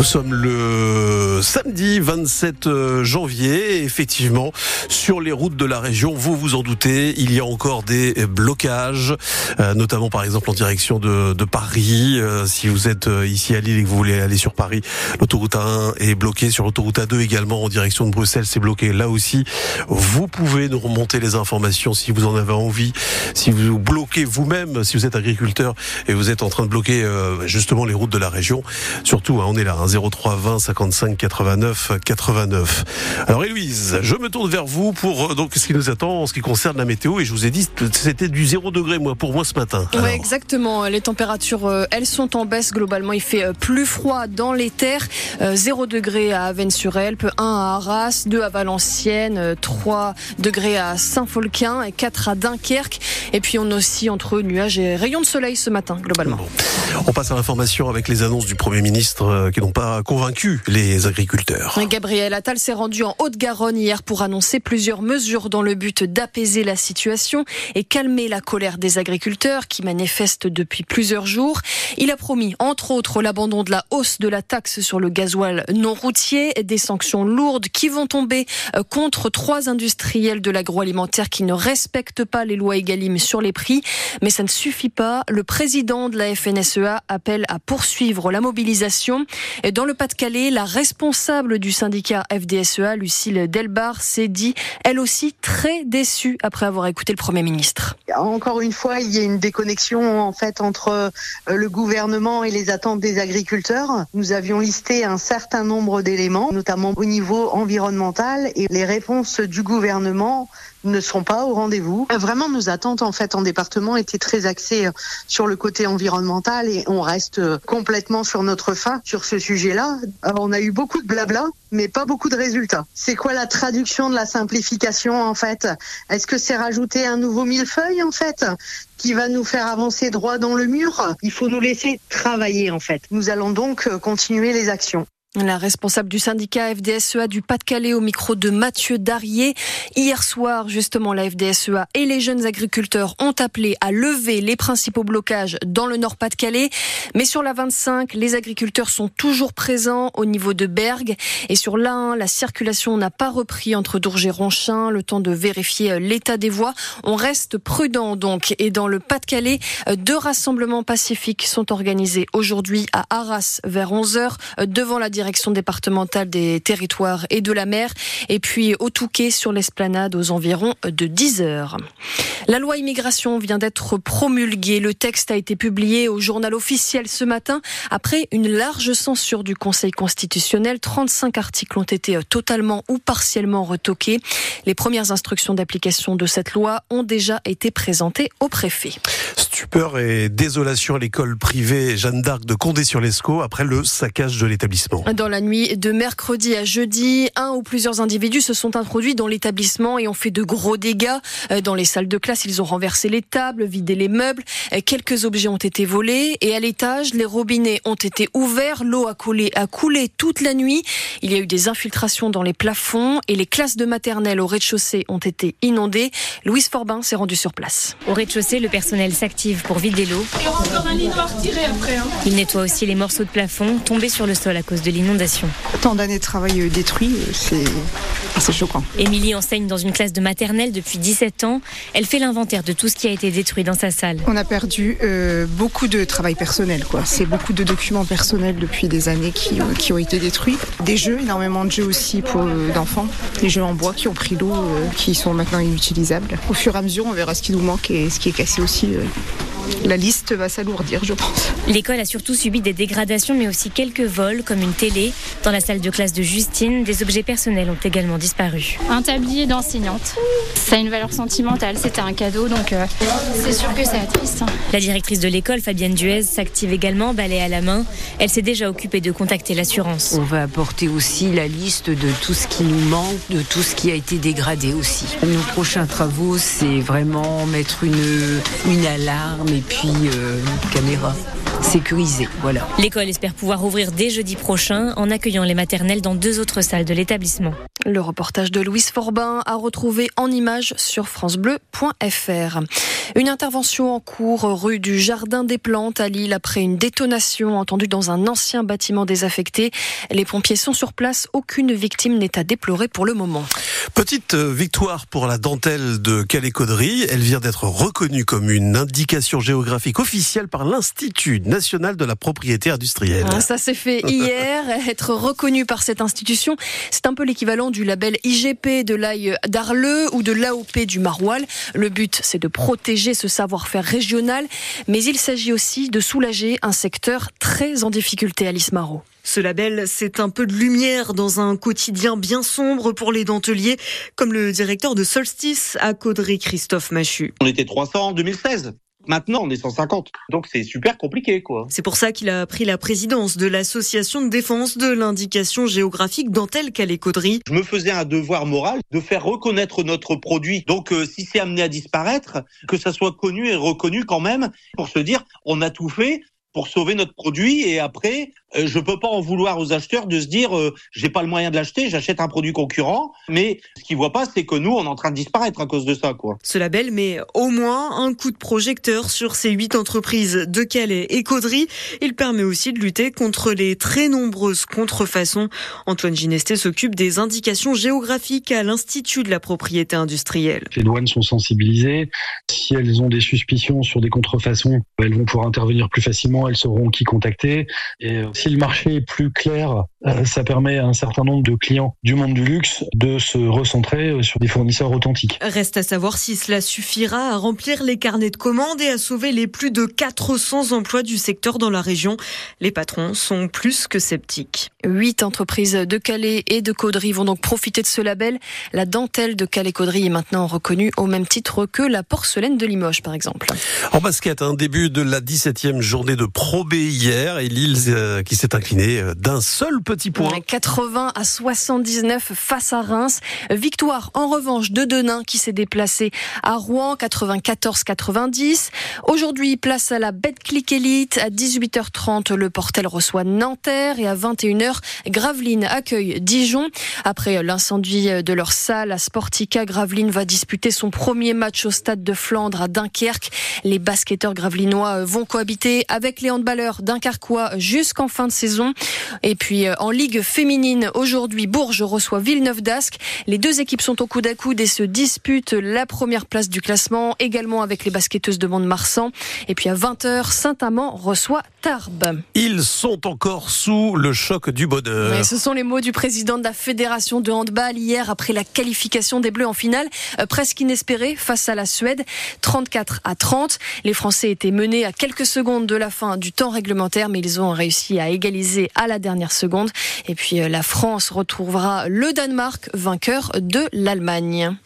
Nous sommes le samedi 27 euh, janvier. Effectivement, sur les routes de la région, vous vous en doutez, il y a encore des blocages, euh, notamment par exemple en direction de, Paris. Euh, si vous êtes ici à Lille et que vous voulez aller sur Paris, l'autoroute A1 est bloquée. Sur l'autoroute A2 également en direction de Bruxelles, c'est bloqué là aussi. Vous pouvez nous remonter les informations si vous en avez envie. Si vous bloquez vous-même, si vous êtes agriculteur et vous êtes en train de bloquer justement les routes de la région, surtout, hein, on est là. Hein, 03 20 55 89 89. Alors Héloïse, je me tourne vers vous pour euh, donc ce qui nous attend en ce qui concerne la météo et je vous ai dit c'était du 0 degré moi pour moi ce matin. Oui exactement, les températures euh, elles sont en baisse globalement, il fait euh, plus froid dans les terres, 0 degré à Avennes-sur-Elpe, 1 à Arras, 2 à Valenciennes, 3 degrés à Saint-Folquin et 4 à Dunkerque et puis on aussi entre nuages et rayons de soleil ce matin globalement. On passe à l'information avec les annonces du Premier ministre qui n'ont pas convaincu les agriculteurs. Gabriel Attal s'est rendu en Haute-Garonne hier pour annoncer plusieurs mesures dans le but d'apaiser la situation et calmer la colère des agriculteurs qui manifestent depuis plusieurs jours. Il a promis, entre autres, l'abandon de la hausse de la taxe sur le gasoil non routier, des sanctions lourdes qui vont tomber contre trois industriels de l'agroalimentaire qui ne respectent pas les lois Egalim sur les prix. Mais ça ne suffit pas. Le président de la FNSEA appelle à poursuivre la mobilisation. Dans le Pas-de-Calais, la responsable du syndicat FDSEA, Lucille Delbar, s'est dit, elle aussi, très déçue après avoir écouté le Premier ministre. Encore une fois, il y a une déconnexion en fait entre euh, le gouvernement et les attentes des agriculteurs. Nous avions listé un certain nombre d'éléments, notamment au niveau environnemental, et les réponses du gouvernement ne sont pas au rendez-vous. Vraiment, nos attentes en fait en département étaient très axées euh, sur le côté environnemental et on reste euh, complètement sur notre fin sur ce sujet-là. On a eu beaucoup de blabla, mais pas beaucoup de résultats. C'est quoi la traduction de la simplification en fait? Est-ce que c'est rajouter un nouveau millefeuille en fait qui va nous faire avancer droit dans le mur? Il faut nous laisser travailler en fait. Nous allons donc euh, continuer les actions. La responsable du syndicat FDSEA du Pas-de-Calais au micro de Mathieu Darier. Hier soir, justement, la FDSEA et les jeunes agriculteurs ont appelé à lever les principaux blocages dans le Nord Pas-de-Calais. Mais sur la 25, les agriculteurs sont toujours présents au niveau de Bergue. Et sur l'A1, la circulation n'a pas repris entre Dourges et Ronchin. Le temps de vérifier euh, l'état des voies. On reste prudent donc. Et dans le Pas-de-Calais, euh, deux rassemblements pacifiques sont organisés aujourd'hui à Arras vers 11h euh, devant la direction départementale des territoires et de la mer, et puis au Touquet sur l'esplanade aux environs de 10 heures. La loi immigration vient d'être promulguée. Le texte a été publié au journal officiel ce matin après une large censure du Conseil constitutionnel. 35 articles ont été totalement ou partiellement retoqués. Les premières instructions d'application de cette loi ont déjà été présentées au préfet. Stupeur et désolation à l'école privée Jeanne d'Arc de Condé-sur-Lescaut après le saccage de l'établissement. Dans la nuit de mercredi à jeudi, un ou plusieurs individus se sont introduits dans l'établissement et ont fait de gros dégâts. Euh, dans les salles de classe, ils ont renversé les tables, vidé les meubles. Euh, quelques objets ont été volés et à l'étage, les robinets ont été ouverts. L'eau a coulé, a coulé toute la nuit. Il y a eu des infiltrations dans les plafonds et les classes de maternelle au rez-de-chaussée ont été inondées. Louise Forbin s'est rendue sur place. Au rez-de-chaussée, le personnel s'active pour vider l'eau. Il y aura encore un lit retiré après. Hein. Il nettoie aussi les morceaux de plafond tombés sur le sol à cause de l'inondation. Tant d'années de travail détruit, c'est assez choquant. Émilie enseigne dans une classe de maternelle depuis 17 ans. Elle fait l'inventaire de tout ce qui a été détruit dans sa salle. On a perdu euh, beaucoup de travail personnel. quoi. C'est beaucoup de documents personnels depuis des années qui, euh, qui ont été détruits. Des jeux, énormément de jeux aussi pour euh, d'enfants. Les jeux en bois qui ont pris l'eau, qui sont maintenant inutilisables. Au fur et à mesure, on verra ce qui nous manque et ce qui est cassé aussi la liste va s'alourdir, je pense. L'école a surtout subi des dégradations, mais aussi quelques vols, comme une télé. Dans la salle de classe de Justine, des objets personnels ont également disparu. Un tablier d'enseignante. Ça a une valeur sentimentale, c'était un cadeau, donc euh, c'est sûr que c'est triste. La directrice de l'école, Fabienne Duez, s'active également, balai à la main. Elle s'est déjà occupée de contacter l'assurance. On va apporter aussi la liste de tout ce qui nous manque, de tout ce qui a été dégradé aussi. Nos prochains travaux, c'est vraiment mettre une, une alarme et puis euh, caméra sécurisée. L'école espère pouvoir ouvrir dès jeudi prochain en accueillant les maternelles dans deux autres salles de l'établissement. Le reportage de Louise Forbin a retrouvé en images sur francebleu.fr. Une intervention en cours rue du Jardin des Plantes à Lille après une détonation entendue dans un ancien bâtiment désaffecté. Les pompiers sont sur place. Aucune victime n'est à déplorer pour le moment. Petite euh, victoire pour la dentelle de Calais-Caudry. Elle vient d'être reconnue comme une indication géographique officielle par l'Institut national de la propriété industrielle. Ah, ça s'est fait hier. Être reconnu par cette institution, c'est un peu l'équivalent du label IGP de l'ail d'Arleux ou de l'AOP du Maroilles. Le but, c'est de protéger ce savoir-faire régional, mais il s'agit aussi de soulager un secteur très en difficulté, Alice Marot. Ce label, c'est un peu de lumière dans un quotidien bien sombre pour les denteliers, comme le directeur de Solstice à Caudry, Christophe Machu. On était 300 en 2016. Maintenant, on est 150. Donc c'est super compliqué, quoi. C'est pour ça qu'il a pris la présidence de l'association de défense de l'indication géographique dentelle calais caudry Je me faisais un devoir moral de faire reconnaître notre produit. Donc euh, si c'est amené à disparaître, que ça soit connu et reconnu quand même pour se dire on a tout fait pour sauver notre produit et après euh, je peux pas en vouloir aux acheteurs de se dire euh, j'ai pas le moyen de l'acheter, j'achète un produit concurrent, mais ce qu'ils voient pas c'est que nous on est en train de disparaître à cause de ça quoi. Ce label met au moins un coup de projecteur sur ces huit entreprises de Calais et Caudry. Il permet aussi de lutter contre les très nombreuses contrefaçons. Antoine Ginesté s'occupe des indications géographiques à l'Institut de la propriété industrielle. Les douanes sont sensibilisées. Si elles ont des suspicions sur des contrefaçons, elles vont pouvoir intervenir plus facilement, elles sauront qui contacter. Et euh, si le marché est plus clair, ça permet à un certain nombre de clients du monde du luxe de se recentrer euh, sur des fournisseurs authentiques. Reste à savoir si cela suffira à remplir les carnets de commandes et à sauver les plus de 400 emplois du secteur dans la région. Les patrons sont plus que sceptiques. Huit entreprises de Calais et de Caudry vont donc profiter de ce label. La dentelle de Calais-Caudry est maintenant reconnue au même titre que la porcelaine de Limoges, par exemple. En basket, un début de la 17e journée de Pro B hier et Lille euh, qui s'est incliné euh, d'un seul petit point. 80 à 79 face à Reims. Victoire en revanche de Denain qui s'est déplacé à Rouen 94-90. Aujourd'hui, place à la Betclic Elite. À 18h30, le Portel reçoit Nanterre et à 21h, Gravelines accueille Dijon. Après l'incendie de leur salle à Sportica, Gravelines va disputer son premier match au stade de Flandre à Dunkerque. Les basketteurs gravelinois vont cohabiter avec les handballeurs dunkerquois jusqu'en fin de saison. Et puis euh, en Ligue féminine, aujourd'hui, Bourges reçoit Villeneuve d'Ascq. Les deux équipes sont au coude à coude et se disputent la première place du classement, également avec les basketteuses de Mont-de-Marsan. Et puis à 20h, Saint-Amand reçoit Tarbes. Ils sont encore sous le choc du bonheur. Ce sont les mots du président de la Fédération de handball hier après la qualification des Bleus en finale, euh, presque inespérée face à la Suède, 34 à 30. Les Français étaient menés à quelques secondes de la fin du temps réglementaire, mais ils ont réussi à égaliser à la dernière seconde. Et puis euh, la France retrouvera le Danemark, vainqueur de l'Allemagne.